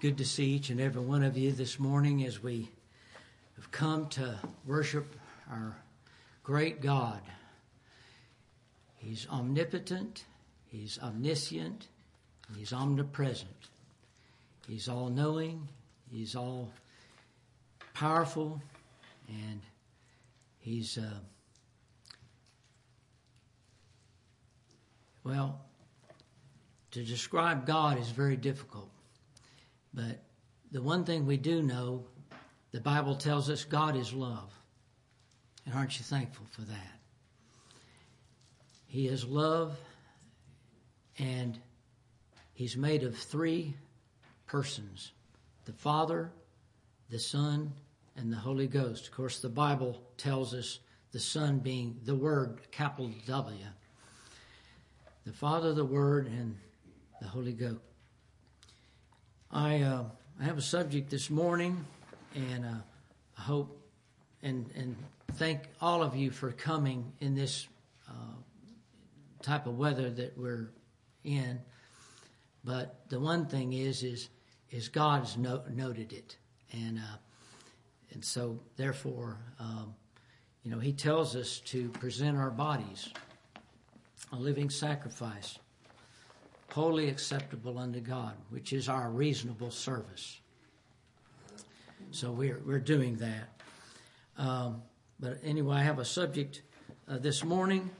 good to see each and every one of you this morning as we have come to worship our great God. He's omnipotent, He's omniscient, He's omnipresent. He's all knowing, He's all powerful, and He's, uh, well, to describe God is very difficult. But the one thing we do know, the Bible tells us God is love. And aren't you thankful for that? He is love, and He's made of three persons the Father, the Son, and the Holy Ghost. Of course, the Bible tells us the Son being the Word, capital W. The Father, the Word, and the Holy Ghost. I, uh, I have a subject this morning, and uh, I hope and, and thank all of you for coming in this uh, type of weather that we're in. But the one thing is, is, is God's no, noted it, and uh, and so therefore, um, you know, He tells us to present our bodies a living sacrifice wholly acceptable unto God, which is our reasonable service. So we're, we're doing that. Um, but anyway, I have a subject uh, this morning.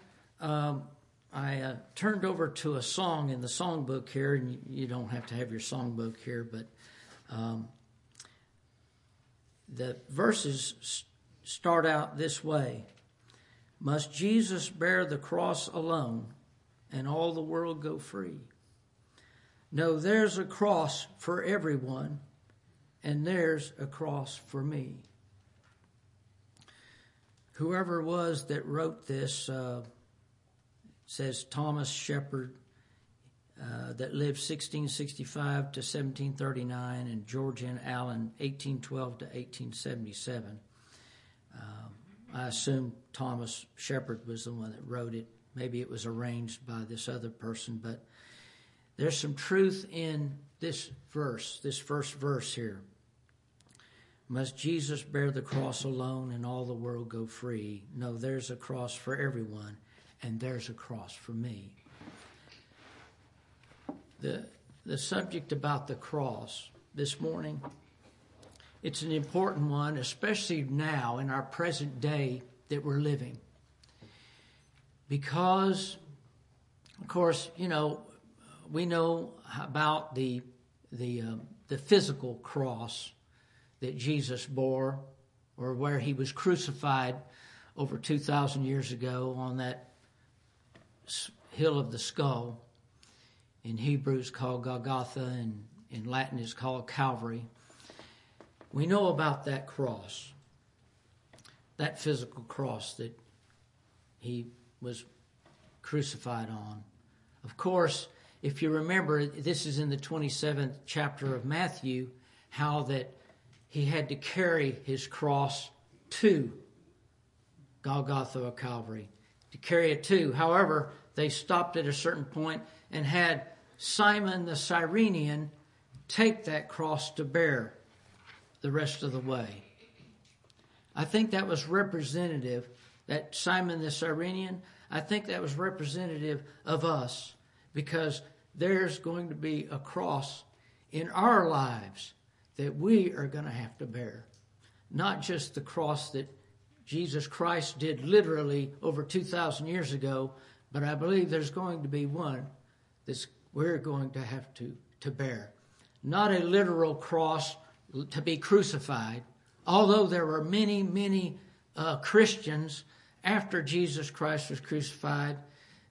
Um, I uh, turned over to a song in the songbook here, and you, you don't have to have your songbook here, but um, the verses start out this way Must Jesus bear the cross alone and all the world go free? No, there's a cross for everyone, and there's a cross for me. Whoever it was that wrote this uh, says Thomas Shepard, uh, that lived 1665 to 1739, and George N. Allen, 1812 to 1877. Um, I assume Thomas Shepard was the one that wrote it. Maybe it was arranged by this other person, but there's some truth in this verse, this first verse here. Must Jesus bear the cross alone and all the world go free? No, there's a cross for everyone, and there's a cross for me. The, the subject about the cross this morning, it's an important one, especially now in our present day that we're living. Because, of course, you know, we know about the the uh, the physical cross that Jesus bore, or where he was crucified over two thousand years ago on that hill of the skull. In Hebrew, it's called Golgotha, and in Latin, it's called Calvary. We know about that cross, that physical cross that he was crucified on. Of course, if you remember, this is in the 27th chapter of Matthew, how that he had to carry his cross to Golgotha or Calvary, to carry it to. However, they stopped at a certain point and had Simon the Cyrenian take that cross to bear the rest of the way. I think that was representative, that Simon the Cyrenian, I think that was representative of us because there's going to be a cross in our lives that we are going to have to bear. Not just the cross that Jesus Christ did literally over 2,000 years ago, but I believe there's going to be one that we're going to have to, to bear. Not a literal cross to be crucified, although there were many, many uh, Christians after Jesus Christ was crucified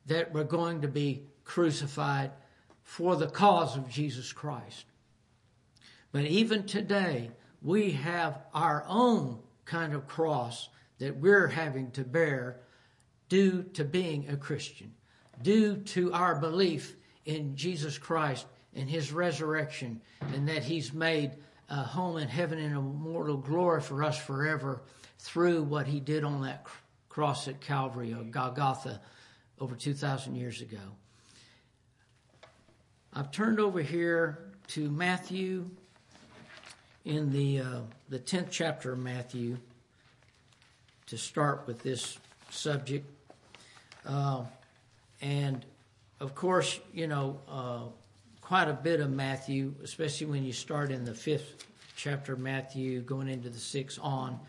that were going to be crucified for the cause of Jesus Christ. But even today, we have our own kind of cross that we're having to bear due to being a Christian, due to our belief in Jesus Christ and his resurrection, and that he's made a home in heaven and immortal glory for us forever through what he did on that cross at Calvary or Golgotha over 2,000 years ago. I've turned over here to Matthew in the uh, the tenth chapter of Matthew to start with this subject, uh, and of course, you know, uh, quite a bit of Matthew, especially when you start in the fifth chapter of Matthew, going into the sixth on.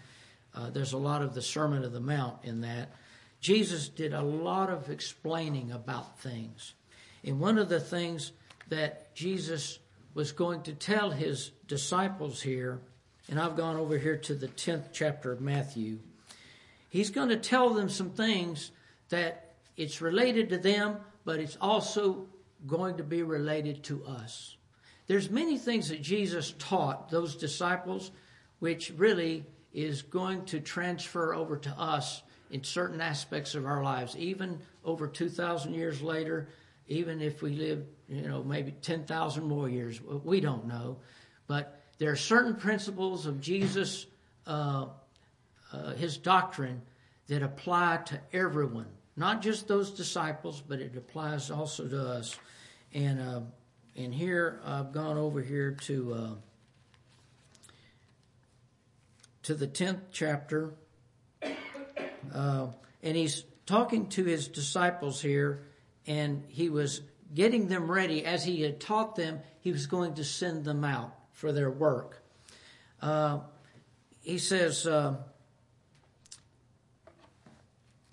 Uh, there's a lot of the Sermon of the Mount in that. Jesus did a lot of explaining about things. And one of the things that Jesus was going to tell his disciples here, and I've gone over here to the 10th chapter of Matthew, he's going to tell them some things that it's related to them, but it's also going to be related to us. There's many things that Jesus taught those disciples which really is going to transfer over to us in certain aspects of our lives even over 2000 years later even if we live, you know, maybe 10,000 more years. We don't know. But there are certain principles of Jesus, uh, uh, his doctrine, that apply to everyone, not just those disciples, but it applies also to us. And uh, and here I've gone over here to uh, to the tenth chapter, uh, and he's talking to his disciples here and he was getting them ready. As he had taught them, he was going to send them out for their work. Uh, he says, uh,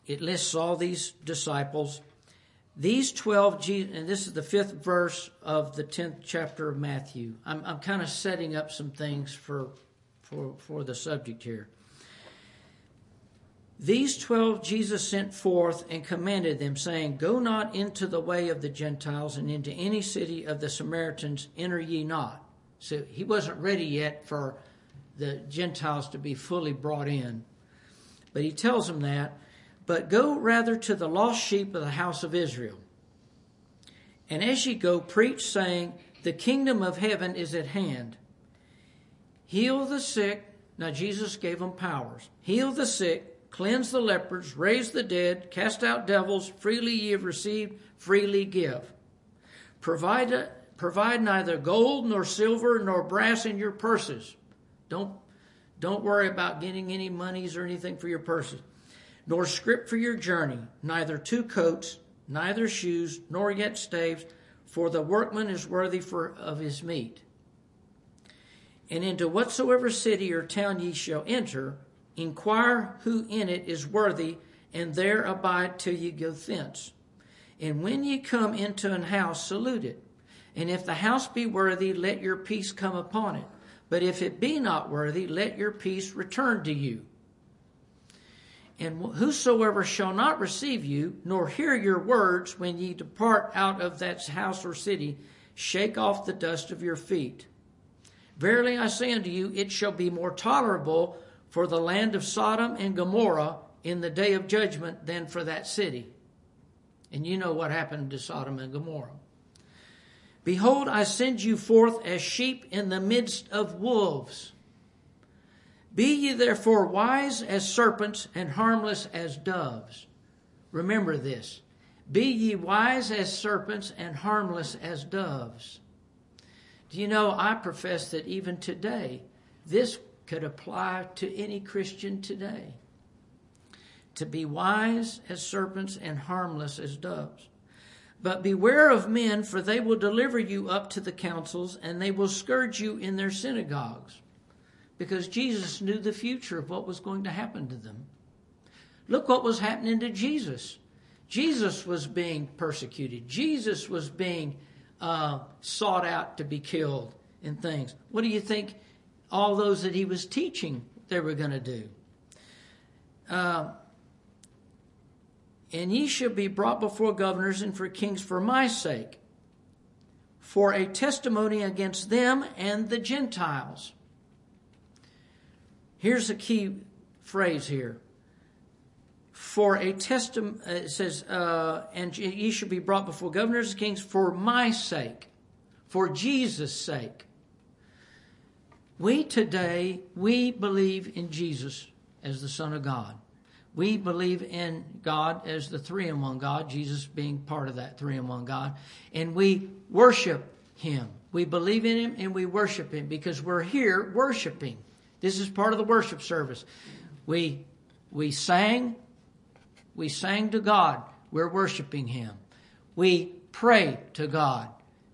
it lists all these disciples. These 12, and this is the fifth verse of the 10th chapter of Matthew. I'm, I'm kind of setting up some things for, for, for the subject here. These twelve Jesus sent forth and commanded them, saying, Go not into the way of the Gentiles, and into any city of the Samaritans enter ye not. So he wasn't ready yet for the Gentiles to be fully brought in. But he tells them that, but go rather to the lost sheep of the house of Israel. And as ye go, preach, saying, The kingdom of heaven is at hand. Heal the sick. Now Jesus gave them powers. Heal the sick cleanse the lepers, raise the dead, cast out devils, freely ye have received, freely give. Provide, provide neither gold nor silver nor brass in your purses. Don't, don't worry about getting any monies or anything for your purses. Nor scrip for your journey, neither two coats, neither shoes, nor yet staves, for the workman is worthy for, of his meat. And into whatsoever city or town ye shall enter, Inquire who in it is worthy, and there abide till ye go thence. And when ye come into an house, salute it. And if the house be worthy, let your peace come upon it. But if it be not worthy, let your peace return to you. And whosoever shall not receive you, nor hear your words when ye depart out of that house or city, shake off the dust of your feet. Verily I say unto you, it shall be more tolerable for the land of Sodom and Gomorrah in the day of judgment than for that city. And you know what happened to Sodom and Gomorrah. Behold, I send you forth as sheep in the midst of wolves. Be ye therefore wise as serpents and harmless as doves. Remember this. Be ye wise as serpents and harmless as doves. Do you know, I profess that even today, this could apply to any Christian today. To be wise as serpents and harmless as doves. But beware of men, for they will deliver you up to the councils, and they will scourge you in their synagogues. Because Jesus knew the future of what was going to happen to them. Look what was happening to Jesus. Jesus was being persecuted. Jesus was being uh, sought out to be killed and things. What do you think all those that he was teaching they were going to do. Uh, and ye shall be brought before governors and for kings for my sake, for a testimony against them and the Gentiles. Here's a key phrase here. For a testimony, uh, it says, uh, and ye shall be brought before governors and kings for my sake, for Jesus' sake. We today, we believe in Jesus as the Son of God. We believe in God as the three in one God, Jesus being part of that three in one God, and we worship Him. We believe in Him, and we worship Him because we're here worshiping. This is part of the worship service. We, we sang, we sang to God. We're worshiping Him. We pray to God.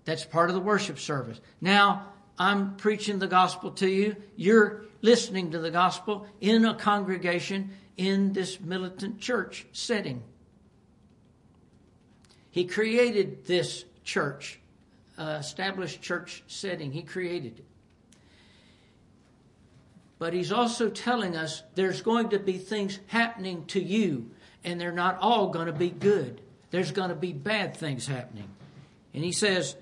That's part of the worship service. Now, I'm preaching the gospel to you. You're listening to the gospel in a congregation in this militant church setting. He created this church, uh, established church setting. He created it. But he's also telling us there's going to be things happening to you, and they're not all going to be good. There's going to be bad things happening. And he says,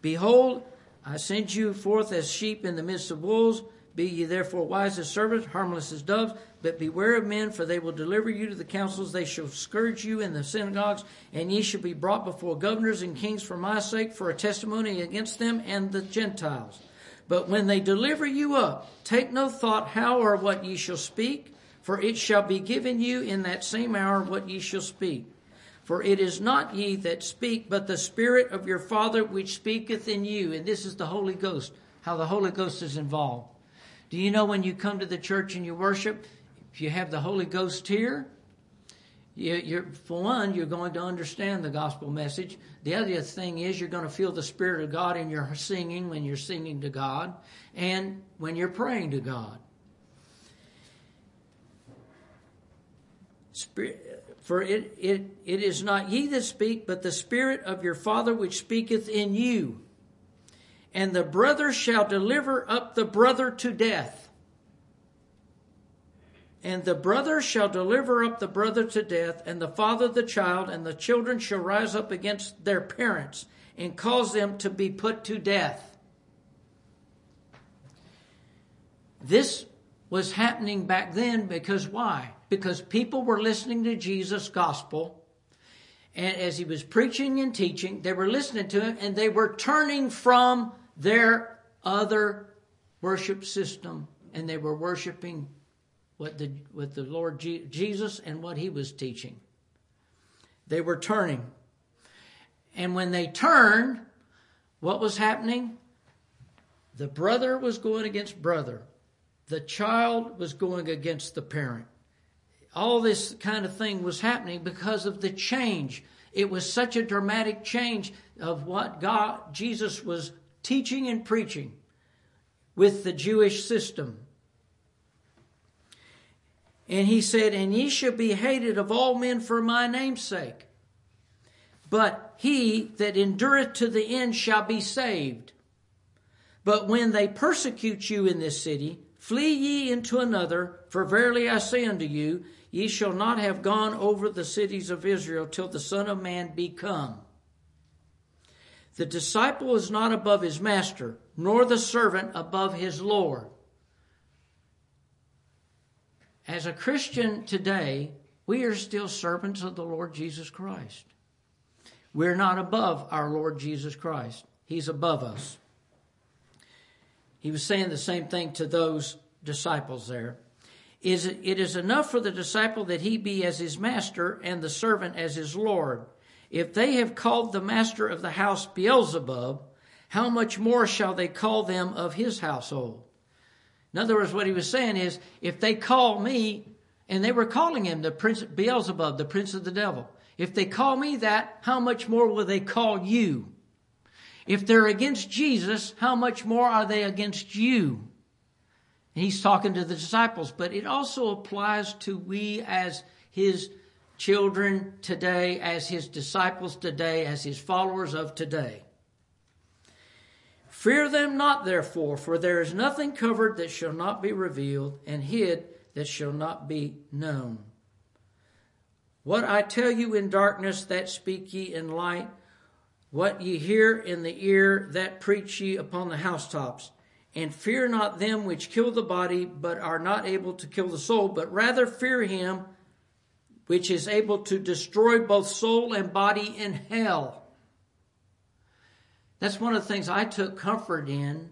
Behold, I send you forth as sheep in the midst of wolves. Be ye therefore wise as servants, harmless as doves, but beware of men, for they will deliver you to the councils. They shall scourge you in the synagogues, and ye shall be brought before governors and kings for my sake, for a testimony against them and the Gentiles. But when they deliver you up, take no thought how or what ye shall speak, for it shall be given you in that same hour what ye shall speak. For it is not ye that speak, but the Spirit of your Father which speaketh in you. And this is the Holy Ghost, how the Holy Ghost is involved. Do you know when you come to the church and you worship, if you have the Holy Ghost here, you, for one, you're going to understand the gospel message. The other thing is you're going to feel the Spirit of God in your singing when you're singing to God and when you're praying to God. Spirit, for it, it, it is not ye that speak, but the Spirit of your Father which speaketh in you. And the brother shall deliver up the brother to death. And the brother shall deliver up the brother to death, and the father the child, and the children shall rise up against their parents and cause them to be put to death. This was happening back then because why? Because people were listening to Jesus' gospel. And as he was preaching and teaching, they were listening to him and they were turning from their other worship system and they were worshiping what the, what the Lord Jesus and what he was teaching. They were turning. And when they turned, what was happening? The brother was going against brother. The child was going against the parent all this kind of thing was happening because of the change. It was such a dramatic change of what God, Jesus was teaching and preaching with the Jewish system. And he said, And ye shall be hated of all men for my name's sake. But he that endureth to the end shall be saved. But when they persecute you in this city, flee ye into another, for verily I say unto you, Ye shall not have gone over the cities of Israel till the Son of Man be come. The disciple is not above his master, nor the servant above his Lord. As a Christian today, we are still servants of the Lord Jesus Christ. We're not above our Lord Jesus Christ. He's above us. He was saying the same thing to those disciples there is it is enough for the disciple that he be as his master and the servant as his lord. If they have called the master of the house Beelzebub, how much more shall they call them of his household? In other words, what he was saying is, if they call me, and they were calling him the prince Beelzebub, the prince of the devil. If they call me that, how much more will they call you? If they're against Jesus, how much more are they against you? He's talking to the disciples, but it also applies to we as his children today, as his disciples today, as his followers of today. Fear them not, therefore, for there is nothing covered that shall not be revealed, and hid that shall not be known. What I tell you in darkness, that speak ye in light. What ye hear in the ear, that preach ye upon the housetops. And fear not them which kill the body, but are not able to kill the soul, but rather fear him which is able to destroy both soul and body in hell. That's one of the things I took comfort in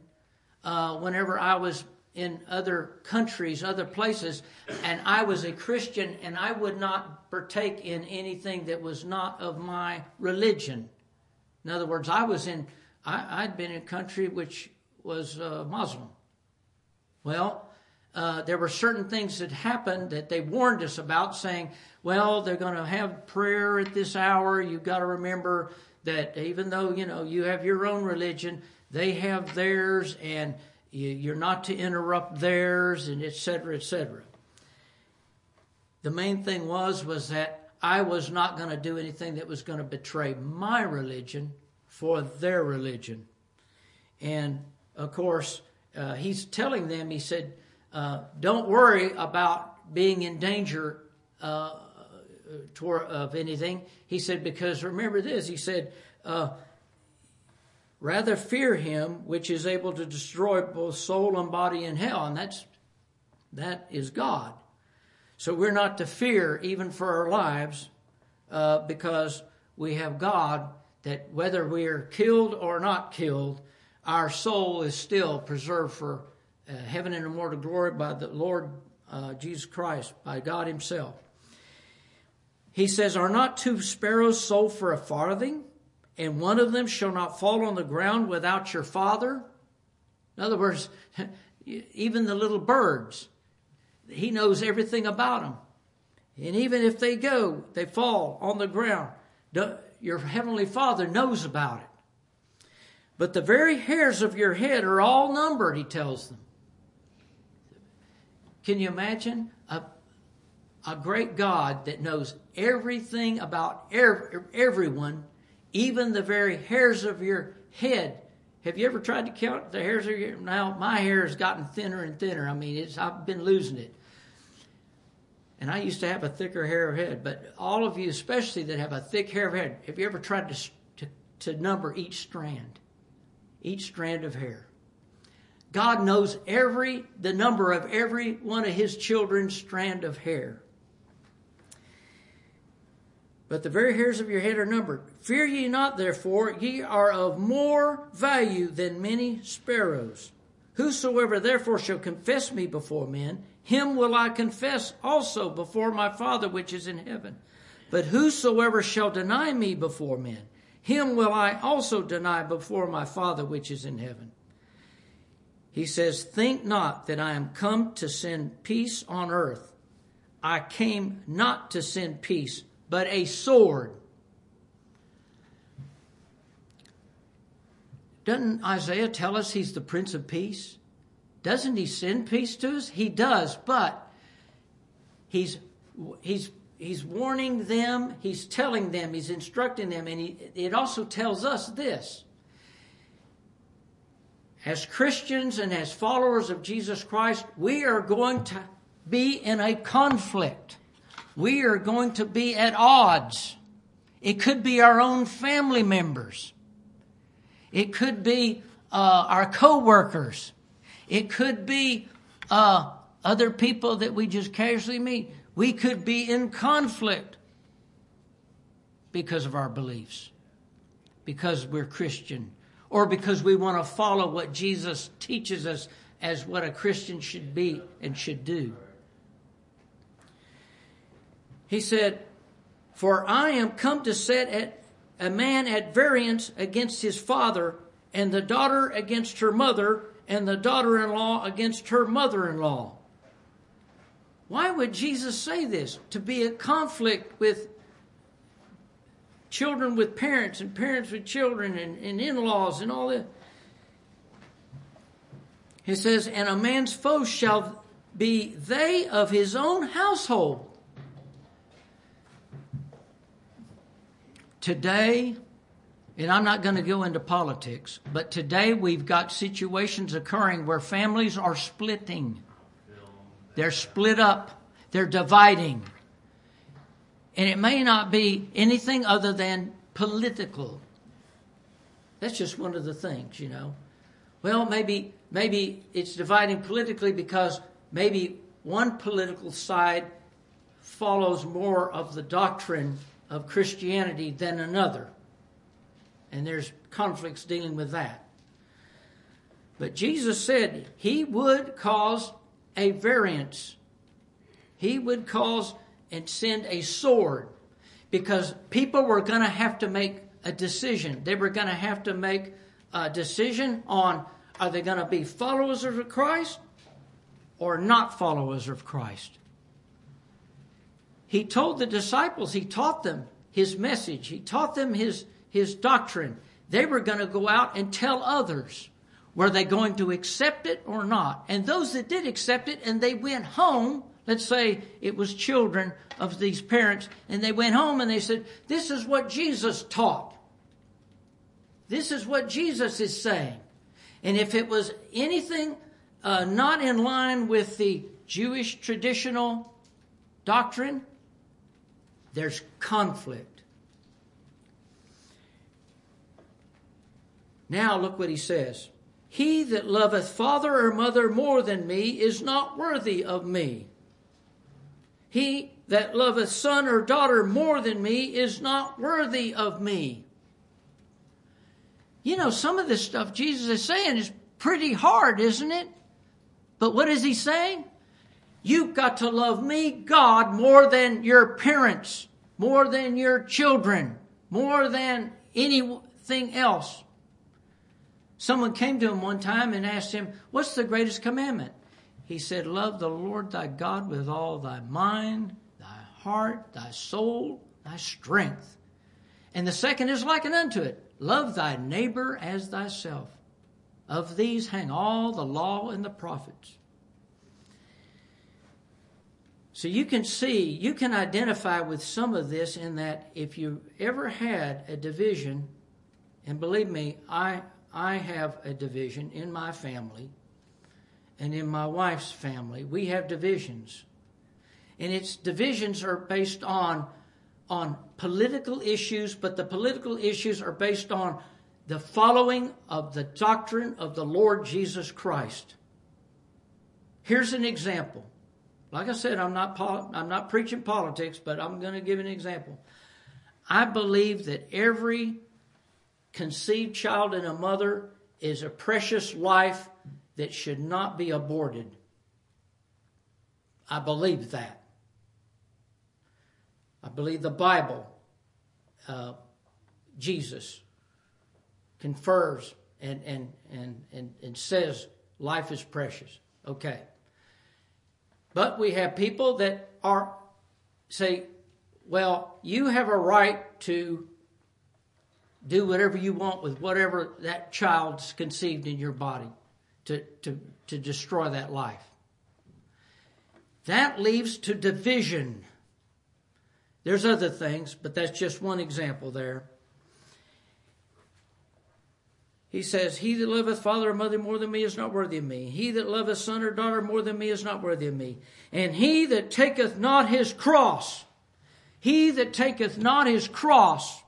uh, whenever I was in other countries, other places, and I was a Christian and I would not partake in anything that was not of my religion. In other words, I was in I, had been in a country which was uh, Muslim. Well, uh, there were certain things that happened that they warned us about, saying, well, they're going to have prayer at this hour. You've got to remember that even though, you know, you have your own religion, they have theirs, and you're not to interrupt theirs, and et cetera, et cetera. The main thing was, was that I was not going to do anything that was going to betray my religion for their religion. And of course, uh, he's telling them, he said, uh, don't worry about being in danger uh, toward, of anything. He said, because remember this, he said, uh, rather fear him which is able to destroy both soul and body in hell. And that's, that is God. So we're not to fear even for our lives uh, because we have God that whether we are killed or not killed, our soul is still preserved for uh, heaven and immortal glory by the Lord uh, Jesus Christ, by God Himself. He says, Are not two sparrows sold for a farthing, and one of them shall not fall on the ground without your Father? In other words, even the little birds, he knows everything about them. And even if they go, they fall on the ground, your heavenly Father knows about it. But the very hairs of your head are all numbered, he tells them. Can you imagine a, a great God that knows everything about every, everyone, even the very hairs of your head? Have you ever tried to count the hairs of your now my hair has gotten thinner and thinner. I mean, it's I've been losing it. And I used to have a thicker hair of head, but all of you, especially that have a thick hair of head, have you ever tried to, to, to number each strand? Each strand of hair. God knows every, the number of every one of his children's strand of hair. But the very hairs of your head are numbered. Fear ye not, therefore, ye are of more value than many sparrows. Whosoever therefore shall confess me before men, him will I confess also before my Father which is in heaven. But whosoever shall deny me before men, him will I also deny before my Father which is in heaven. He says, Think not that I am come to send peace on earth. I came not to send peace, but a sword. Doesn't Isaiah tell us he's the Prince of Peace? Doesn't he send peace to us? He does, but he's he's he's warning them, he's telling them, he's instructing them, and he, it also tells us this. As Christians and as followers of Jesus Christ, we are going to be in a conflict. We are going to be at odds. It could be our own family members. It could be uh, our coworkers. It could be uh, other people that we just casually meet. We could be in conflict because of our beliefs, because we're Christian, or because we want to follow what Jesus teaches us as what a Christian should be and should do. He said, For I am come to set at a man at variance against his father, and the daughter against her mother, and the daughter in law against her mother in law. Why would Jesus say this? To be a conflict with children with parents and parents with children and, and in laws and all that. He says, And a man's foes shall be they of his own household. Today, and I'm not going to go into politics, but today we've got situations occurring where families are splitting. They're split up. They're dividing. And it may not be anything other than political. That's just one of the things, you know. Well, maybe maybe it's dividing politically because maybe one political side follows more of the doctrine of Christianity than another and there's conflicts dealing with that. But Jesus said he would cause a variance. He would cause and send a sword because people were going to have to make a decision. They were going to have to make a decision on are they going to be followers of Christ or not followers of Christ. He told the disciples, he taught them his message, he taught them his, his doctrine. They were going to go out and tell others. Were they going to accept it or not? And those that did accept it and they went home, let's say it was children of these parents, and they went home and they said, This is what Jesus taught. This is what Jesus is saying. And if it was anything uh, not in line with the Jewish traditional doctrine, there's conflict. Now look what he says. He that loveth father or mother more than me is not worthy of me. He that loveth son or daughter more than me is not worthy of me. You know, some of this stuff Jesus is saying is pretty hard, isn't it? But what is he saying? You've got to love me, God, more than your parents, more than your children, more than anything else. Someone came to him one time and asked him, What's the greatest commandment? He said, Love the Lord thy God with all thy mind, thy heart, thy soul, thy strength. And the second is likened unto it love thy neighbor as thyself. Of these hang all the law and the prophets. So you can see, you can identify with some of this in that if you ever had a division, and believe me, I I have a division in my family and in my wife's family. We have divisions. And its divisions are based on, on political issues, but the political issues are based on the following of the doctrine of the Lord Jesus Christ. Here's an example. Like I said, I'm not, I'm not preaching politics, but I'm going to give an example. I believe that every conceived child in a mother is a precious life that should not be aborted. I believe that. I believe the Bible, uh, Jesus, confers and, and, and, and, and says life is precious. Okay. But we have people that are say, well, you have a right to do whatever you want with whatever that child's conceived in your body to, to, to destroy that life. That leads to division. There's other things, but that's just one example there. He says, He that loveth father or mother more than me is not worthy of me. He that loveth son or daughter more than me is not worthy of me. And he that taketh not his cross, he that taketh not his cross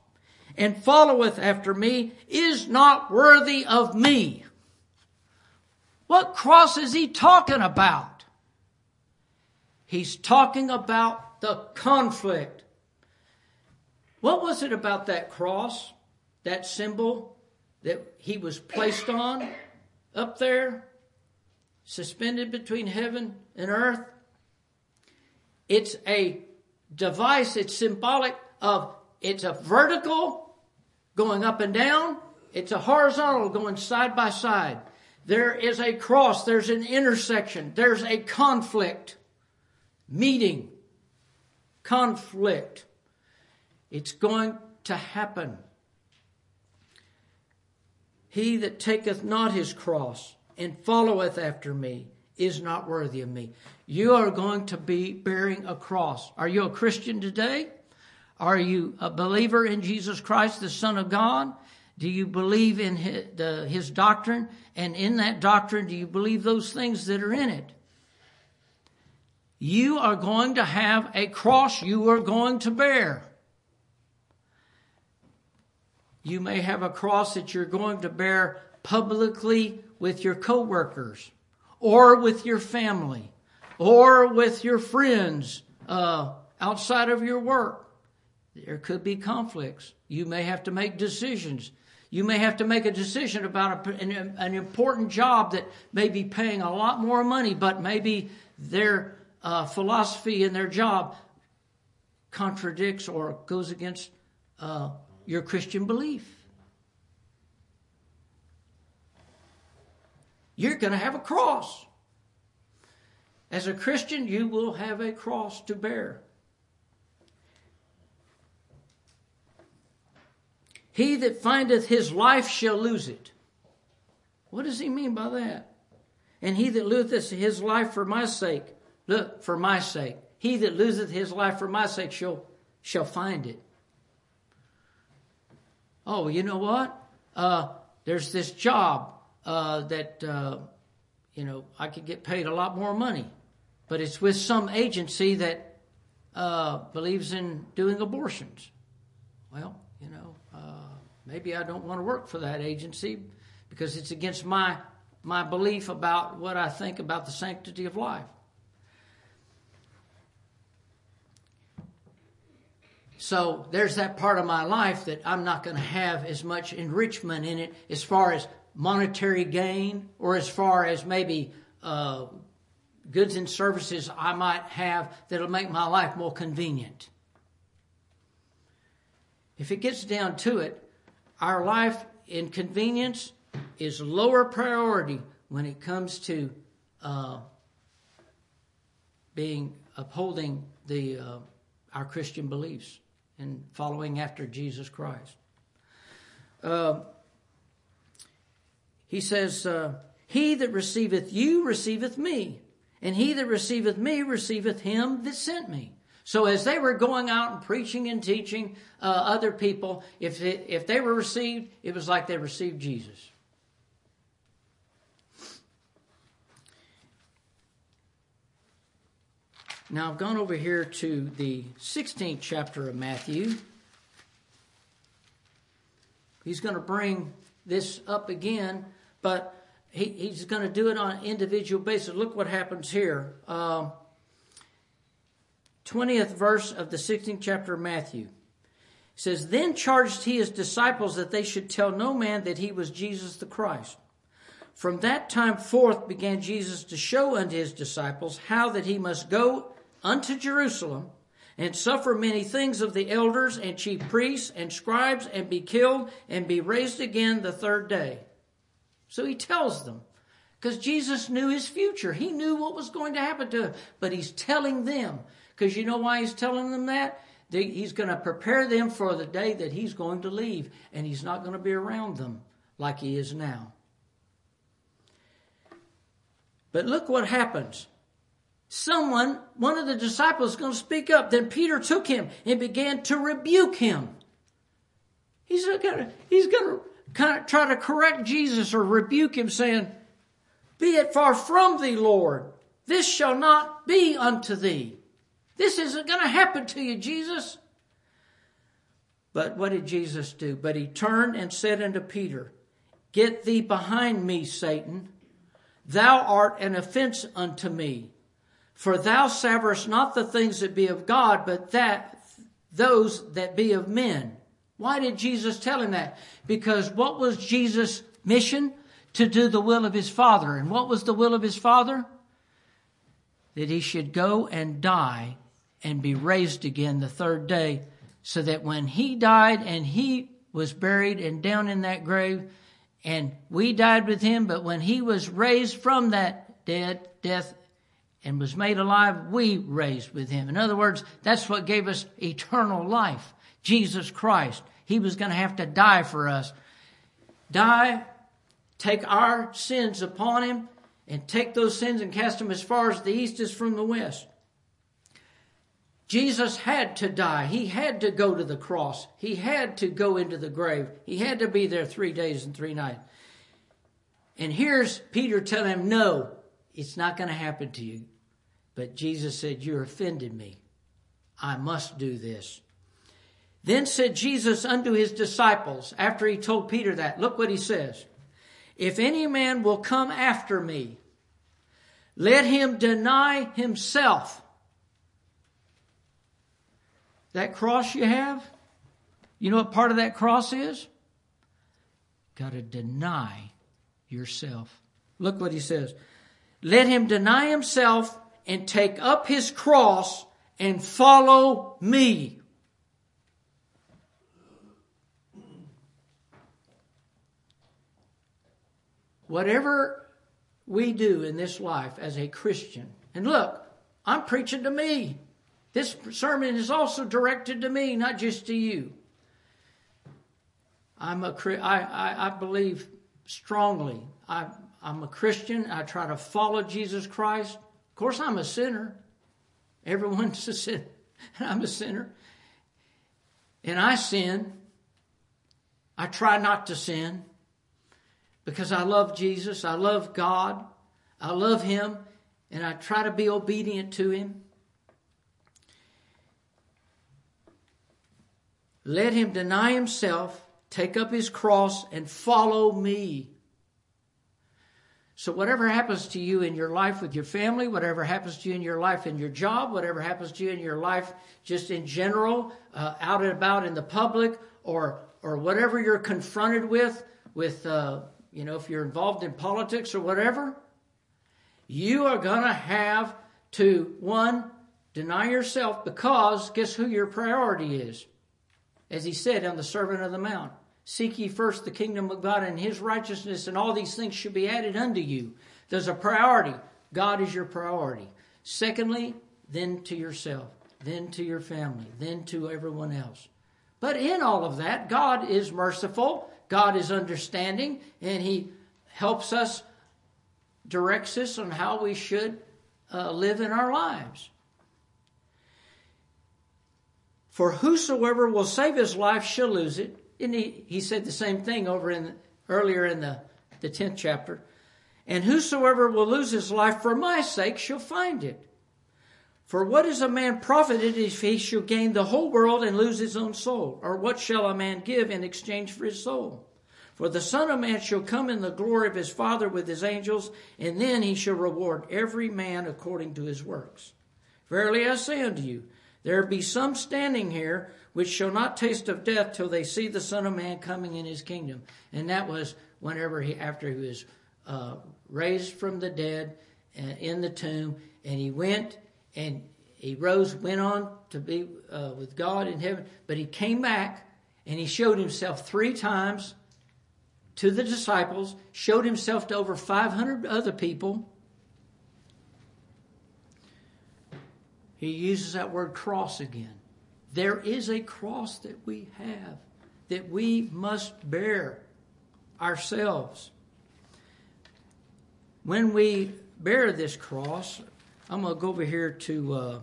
and followeth after me is not worthy of me. What cross is he talking about? He's talking about the conflict. What was it about that cross, that symbol that he was placed on up there, suspended between heaven and earth? It's a device, it's symbolic of, it's a vertical going up and down. It's a horizontal going side by side. There is a cross. There's an intersection. There's a conflict. Meeting. Conflict. It's going to happen. He that taketh not his cross and followeth after me is not worthy of me. You are going to be bearing a cross. Are you a Christian today? Are you a believer in Jesus Christ, the Son of God? Do you believe in his, the, his doctrine? And in that doctrine, do you believe those things that are in it? You are going to have a cross you are going to bear. You may have a cross that you're going to bear publicly with your coworkers or with your family or with your friends uh, outside of your work. There could be conflicts. You may have to make decisions. You may have to make a decision about a, an, an, important job that may be paying a lot more money, but maybe their uh, philosophy in their job contradicts or goes against uh, your Christian belief. you're going to have a cross. As a Christian, you will have a cross to bear. He that findeth his life shall lose it. What does he mean by that? And he that loseth his life for my sake, look, for my sake, he that loseth his life for my sake shall, shall find it. Oh, you know what? Uh, there's this job uh, that, uh, you know, I could get paid a lot more money, but it's with some agency that uh, believes in doing abortions. Well, you know, uh, maybe I don't want to work for that agency because it's against my my belief about what I think about the sanctity of life. So there's that part of my life that I'm not going to have as much enrichment in it as far as monetary gain or as far as maybe uh, goods and services I might have that'll make my life more convenient. If it gets down to it, our life in convenience is lower priority when it comes to uh, being upholding the uh, our Christian beliefs and following after Jesus Christ. Uh, he says, uh, He that receiveth you receiveth me, and he that receiveth me receiveth him that sent me. So as they were going out and preaching and teaching uh, other people, if it, if they were received, it was like they received Jesus. Now I've gone over here to the 16th chapter of Matthew. He's going to bring this up again, but he, he's going to do it on an individual basis. Look what happens here. Um, 20th verse of the 16th chapter of Matthew. It says, Then charged he his disciples that they should tell no man that he was Jesus the Christ. From that time forth began Jesus to show unto his disciples how that he must go unto Jerusalem and suffer many things of the elders and chief priests and scribes and be killed and be raised again the third day. So he tells them because Jesus knew his future. He knew what was going to happen to him, but he's telling them because you know why he's telling them that? He's going to prepare them for the day that he's going to leave and he's not going to be around them like he is now. But look what happens someone, one of the disciples, is going to speak up. Then Peter took him and began to rebuke him. He's going to, he's going to kind of try to correct Jesus or rebuke him, saying, Be it far from thee, Lord. This shall not be unto thee. This isn't going to happen to you, Jesus. But what did Jesus do? But he turned and said unto Peter, Get thee behind me, Satan. Thou art an offense unto me. For thou savourest not the things that be of God, but that those that be of men. Why did Jesus tell him that? Because what was Jesus' mission? To do the will of his Father. And what was the will of his Father? That he should go and die and be raised again the third day, so that when he died and he was buried and down in that grave, and we died with him, but when he was raised from that dead death and was made alive, we raised with him. In other words, that's what gave us eternal life. Jesus Christ. He was going to have to die for us. Die, take our sins upon him, and take those sins and cast them as far as the east is from the west. Jesus had to die. He had to go to the cross. He had to go into the grave. He had to be there three days and three nights. And here's Peter telling him, No, it's not going to happen to you. But Jesus said, "You're offended me. I must do this. Then said Jesus unto his disciples, after he told Peter that, look what he says. If any man will come after me, let him deny himself. That cross you have, you know what part of that cross is? Got to deny yourself. Look what he says. Let him deny himself and take up his cross and follow me. Whatever we do in this life as a Christian, and look, I'm preaching to me. This sermon is also directed to me, not just to you. I'm a, I, I, I believe strongly. I, I'm a Christian. I try to follow Jesus Christ. Of course, I'm a sinner. Everyone's a sinner. I'm a sinner. And I sin. I try not to sin because I love Jesus. I love God. I love Him. And I try to be obedient to Him. Let him deny himself, take up his cross, and follow me. So, whatever happens to you in your life with your family, whatever happens to you in your life in your job, whatever happens to you in your life just in general, uh, out and about in the public, or or whatever you're confronted with, with uh, you know, if you're involved in politics or whatever, you are going to have to one deny yourself because guess who your priority is? As he said on the Sermon of the Mount. Seek ye first the kingdom of God and his righteousness, and all these things should be added unto you. There's a priority. God is your priority. Secondly, then to yourself, then to your family, then to everyone else. But in all of that, God is merciful, God is understanding, and he helps us, directs us on how we should uh, live in our lives. For whosoever will save his life shall lose it. And he, he said the same thing over in earlier in the, the 10th chapter. And whosoever will lose his life for my sake shall find it. For what is a man profited if he shall gain the whole world and lose his own soul? Or what shall a man give in exchange for his soul? For the Son of Man shall come in the glory of his Father with his angels, and then he shall reward every man according to his works. Verily I say unto you, there be some standing here which shall not taste of death till they see the Son of Man coming in his kingdom. And that was whenever he, after he was uh, raised from the dead uh, in the tomb, and he went and he rose, went on to be uh, with God in heaven, but he came back and he showed himself three times to the disciples, showed himself to over 500 other people He uses that word cross again. There is a cross that we have that we must bear ourselves. When we bear this cross, I'm going to go over here to uh,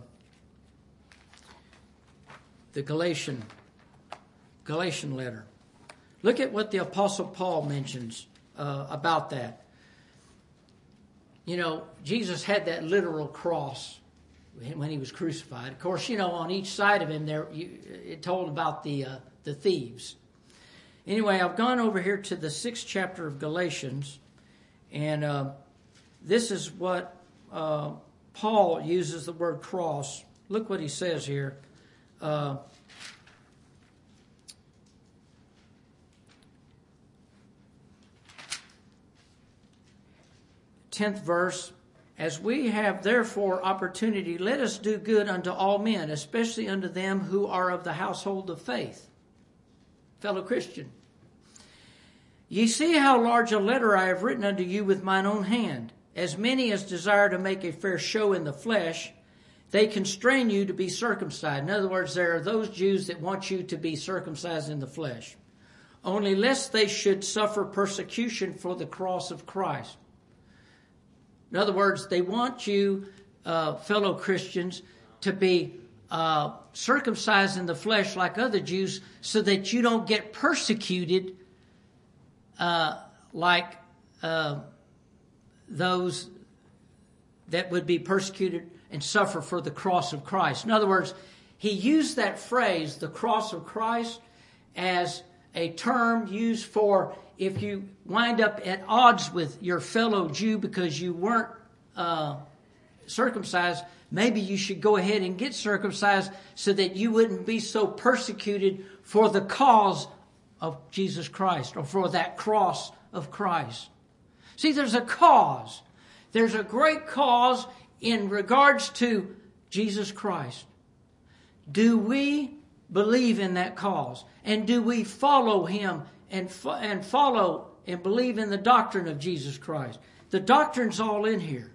the Galatian Galatian letter. Look at what the Apostle Paul mentions uh, about that. You know, Jesus had that literal cross when he was crucified. Of course, you know, on each side of him, there you, it told about the uh, the thieves. Anyway, I've gone over here to the sixth chapter of Galatians, and uh, this is what uh, Paul uses the word cross. Look what he says here. Uh, tenth verse as we have therefore opportunity, let us do good unto all men, especially unto them who are of the household of faith. Fellow Christian. Ye see how large a letter I have written unto you with mine own hand. As many as desire to make a fair show in the flesh, they constrain you to be circumcised. In other words, there are those Jews that want you to be circumcised in the flesh. Only lest they should suffer persecution for the cross of Christ. In other words, they want you, uh, fellow Christians, to be uh, circumcised in the flesh like other Jews so that you don't get persecuted uh, like uh, those that would be persecuted and suffer for the cross of Christ. In other words, he used that phrase, the cross of Christ, as a term used for if you wind up at odds with your fellow Jew because you weren't uh, circumcised, maybe you should go ahead and get circumcised so that you wouldn't be so persecuted for the cause of Jesus Christ or for that cross of Christ. See, there's a cause. There's a great cause in regards to Jesus Christ. Do we believe in that cause? And do we follow him and, fo- and follow and believe in the doctrine of Jesus Christ. The doctrine's all in here.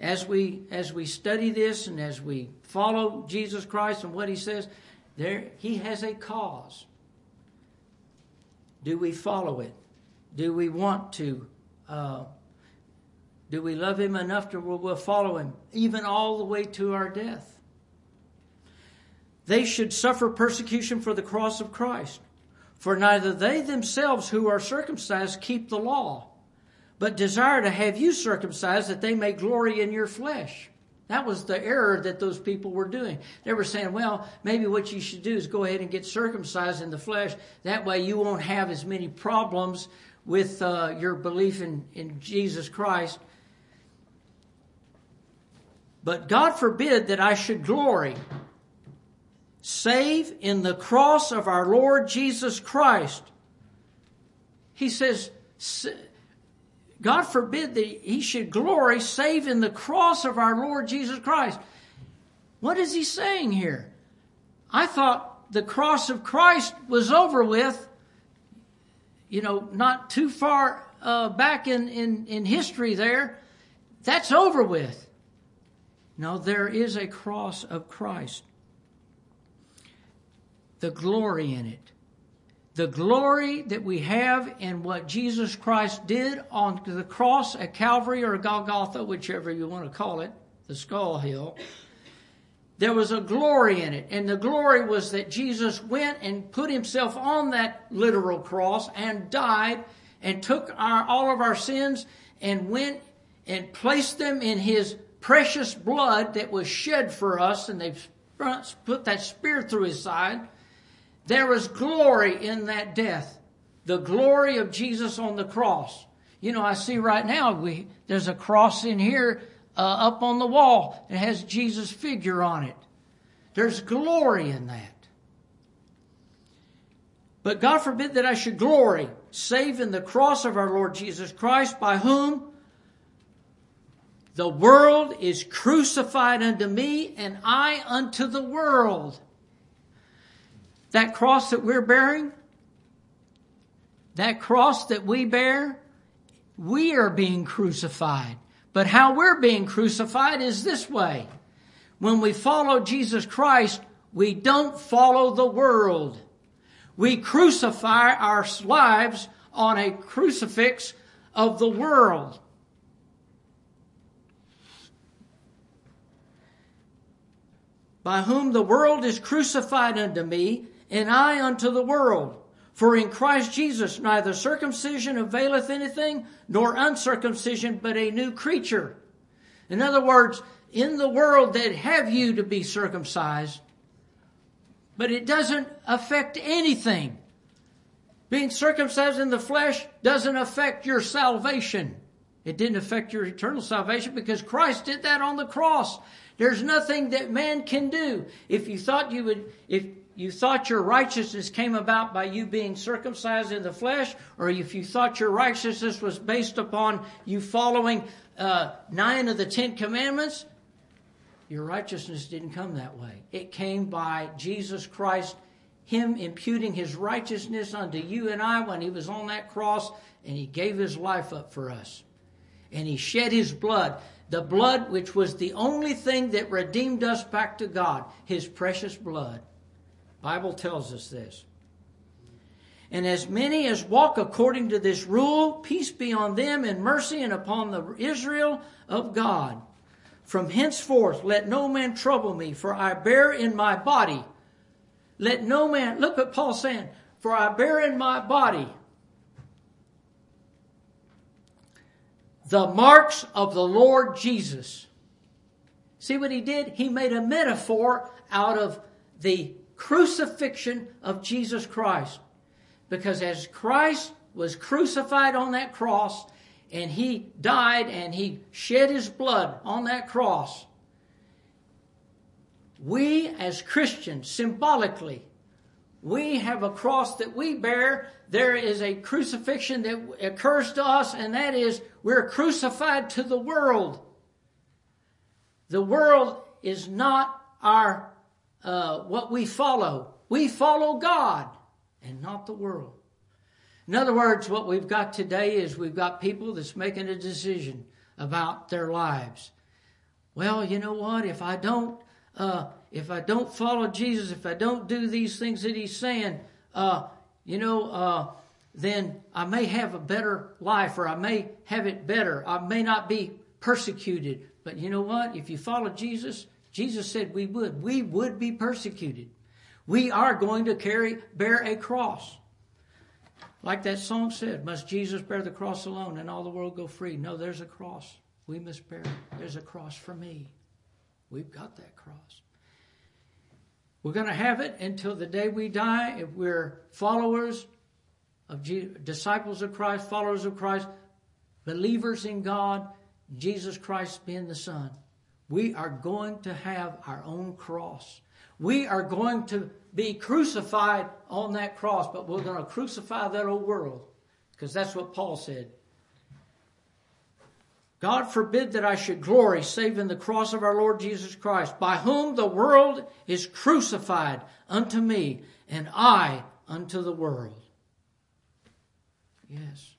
As we as we study this and as we follow Jesus Christ and what he says, there he has a cause. Do we follow it? Do we want to? Uh, do we love him enough to we'll follow him, even all the way to our death? They should suffer persecution for the cross of Christ. For neither they themselves who are circumcised keep the law, but desire to have you circumcised that they may glory in your flesh. That was the error that those people were doing. They were saying, well, maybe what you should do is go ahead and get circumcised in the flesh. That way you won't have as many problems with uh, your belief in, in Jesus Christ. But God forbid that I should glory save in the cross of our Lord Jesus Christ. He says, God forbid that he should glory save in the cross of our Lord Jesus Christ. What is he saying here? I thought the cross of Christ was over with, you know, not too far uh, back in, in, in history there. That's over with. No, there is a cross of Christ the glory in it. The glory that we have in what Jesus Christ did on the cross at Calvary or Golgotha, whichever you want to call it, the skull hill. There was a glory in it. And the glory was that Jesus went and put himself on that literal cross and died and took our, all of our sins and went and placed them in his precious blood that was shed for us. And they put that spear through his side there is glory in that death. The glory of Jesus on the cross. You know, I see right now we there's a cross in here uh, up on the wall. It has Jesus' figure on it. There's glory in that. But God forbid that I should glory, save in the cross of our Lord Jesus Christ, by whom the world is crucified unto me, and I unto the world. That cross that we're bearing, that cross that we bear, we are being crucified. But how we're being crucified is this way. When we follow Jesus Christ, we don't follow the world. We crucify our lives on a crucifix of the world. By whom the world is crucified unto me, and I unto the world. For in Christ Jesus neither circumcision availeth anything, nor uncircumcision, but a new creature. In other words, in the world that have you to be circumcised, but it doesn't affect anything. Being circumcised in the flesh doesn't affect your salvation. It didn't affect your eternal salvation because Christ did that on the cross. There's nothing that man can do. If you thought you would, if you thought your righteousness came about by you being circumcised in the flesh, or if you thought your righteousness was based upon you following uh, nine of the Ten Commandments, your righteousness didn't come that way. It came by Jesus Christ, Him imputing His righteousness unto you and I when He was on that cross, and He gave His life up for us. And He shed His blood, the blood which was the only thing that redeemed us back to God, His precious blood. Bible tells us this. And as many as walk according to this rule, peace be on them and mercy and upon the Israel of God. From henceforth, let no man trouble me, for I bear in my body. Let no man, look what Paul's saying, for I bear in my body the marks of the Lord Jesus. See what he did? He made a metaphor out of the crucifixion of Jesus Christ. Because as Christ was crucified on that cross and he died and he shed his blood on that cross, we as Christians, symbolically, we have a cross that we bear. There is a crucifixion that occurs to us, and that is we're crucified to the world. The world is not our uh, what we follow. We follow God and not the world. In other words, what we've got today is we've got people that's making a decision about their lives. Well, you know what? If I don't, uh, if I don't follow Jesus, if I don't do these things that He's saying, uh, you know, uh, then I may have a better life, or I may have it better. I may not be persecuted. But you know what? If you follow Jesus, Jesus said we would. We would be persecuted. We are going to carry, bear a cross. Like that song said, must Jesus bear the cross alone and all the world go free? No, there's a cross. We must bear it. There's a cross for me. We've got that cross. We're going to have it until the day we die if we're followers of Jesus, disciples of Christ, followers of Christ, believers in God, Jesus Christ being the Son. We are going to have our own cross. We are going to be crucified on that cross, but we're going to crucify that old world because that's what Paul said. God forbid that I should glory save in the cross of our Lord Jesus Christ, by whom the world is crucified unto me, and I unto the world. Yes.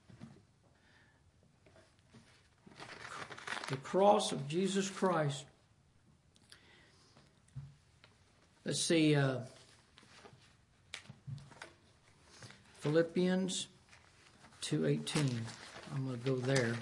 The cross of Jesus Christ. Let's see, uh, Philippians 2.18. I'm going to go there.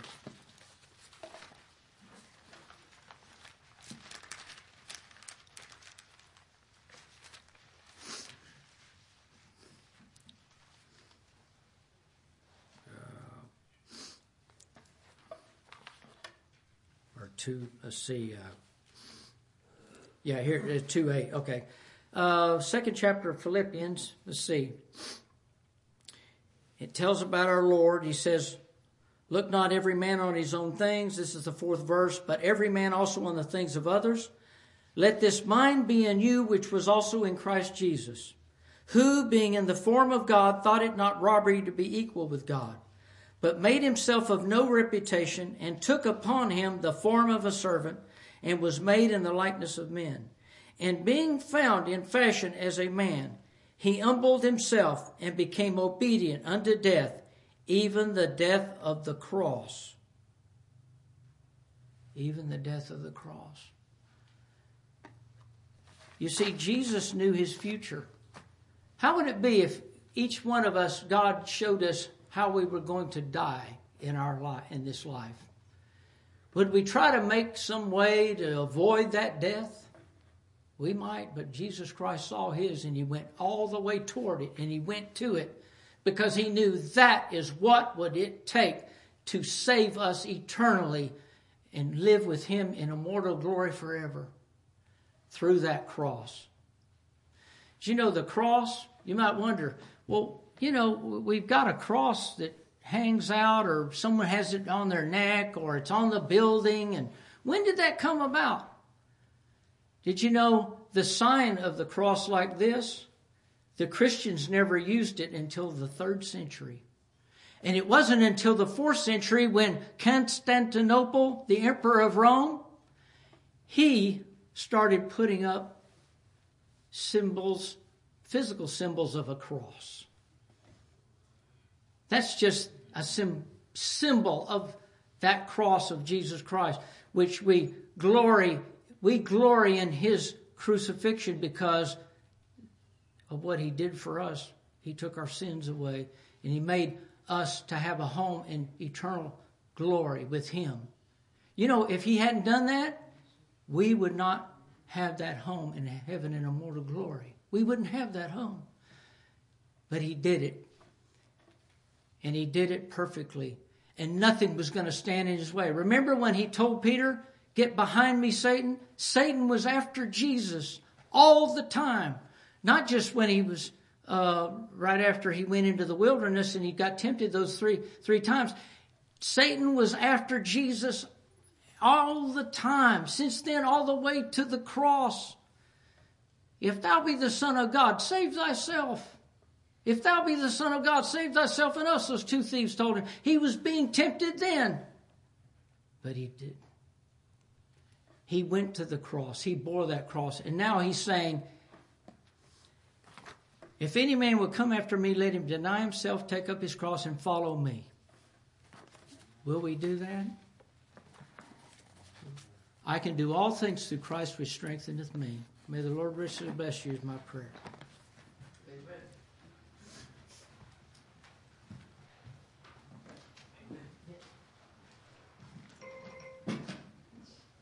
Two, let's see, uh, yeah, here, uh, 2 8, okay. Uh, second chapter of Philippians, let's see. It tells about our Lord. He says, Look not every man on his own things. This is the fourth verse, but every man also on the things of others. Let this mind be in you, which was also in Christ Jesus, who, being in the form of God, thought it not robbery to be equal with God but made himself of no reputation, and took upon him the form of a servant, and was made in the likeness of men. And being found in fashion as a man, he humbled himself and became obedient unto death, even the death of the cross. Even the death of the cross. You see, Jesus knew his future. How would it be if each one of us, God showed us how we were going to die in our life in this life. Would we try to make some way to avoid that death? We might, but Jesus Christ saw his and he went all the way toward it and he went to it because he knew that is what would it take to save us eternally and live with him in immortal glory forever through that cross. Do you know the cross? You might wonder, well, you know, we've got a cross that hangs out, or someone has it on their neck, or it's on the building. And when did that come about? Did you know the sign of the cross like this? The Christians never used it until the third century. And it wasn't until the fourth century when Constantinople, the emperor of Rome, he started putting up symbols, physical symbols of a cross. That's just a sim- symbol of that cross of Jesus Christ, which we glory, we glory in his crucifixion because of what he did for us. He took our sins away and he made us to have a home in eternal glory with him. You know, if he hadn't done that, we would not have that home in heaven in immortal glory. We wouldn't have that home. But he did it and he did it perfectly. And nothing was going to stand in his way. Remember when he told Peter, Get behind me, Satan? Satan was after Jesus all the time. Not just when he was uh, right after he went into the wilderness and he got tempted those three three times. Satan was after Jesus all the time, since then, all the way to the cross. If thou be the Son of God, save thyself. If thou be the Son of God, save thyself and us, those two thieves told him. He was being tempted then. But he did. He went to the cross. He bore that cross. And now he's saying, If any man will come after me, let him deny himself, take up his cross, and follow me. Will we do that? I can do all things through Christ which strengtheneth me. May the Lord richly bless you is my prayer.